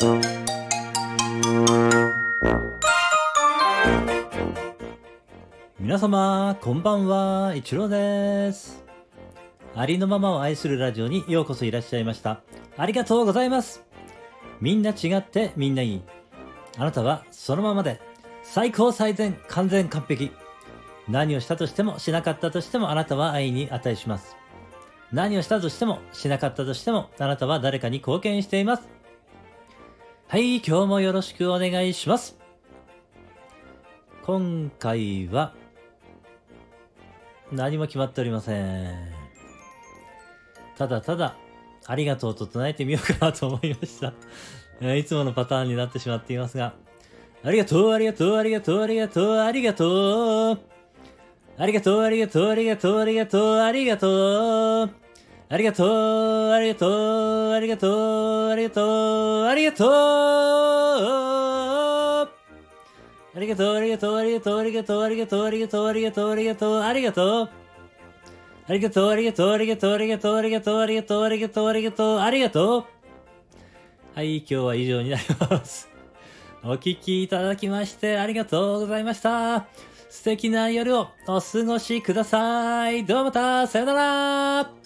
皆様、こんばんは、一郎です。ありのままを愛するラジオにようこそいらっしゃいました。ありがとうございます。みんな違ってみんないい。あなたはそのままで、最高最善完全完璧。何をしたとしてもしなかったとしてもあなたは愛に値します。何をしたとしてもしなかったとしてもあなたは誰かに貢献しています。はい、今日もよろしくお願いします。今回は何も決まっておりません。ただただ、ありがとうと唱えてみようかなと思いました。いつものパターンになってしまっていますが、ありがとう、ありがとう、ありがとう、ありがとう、ありがとう。ありがとう、ありがとう、ありがとう、ありがとう、ありがとう。ありがとう、ありがとう、ありがとう、ありがとう、ありがとう。ありがとう、ありがとう、ありがとう、ありがとう、ありがとう、ありがとう、ありがとう、ありがとう、ありがとう。ありがとう、ありがとう、ありがとう、ありがとう、ありがとう、ありがとう、ありがとう、ありがとう、ありがとう。はい、今日は以上になります。お聞きいただきましてありがとうございました。素敵な夜をお過ごしください。どうもまた、さよなら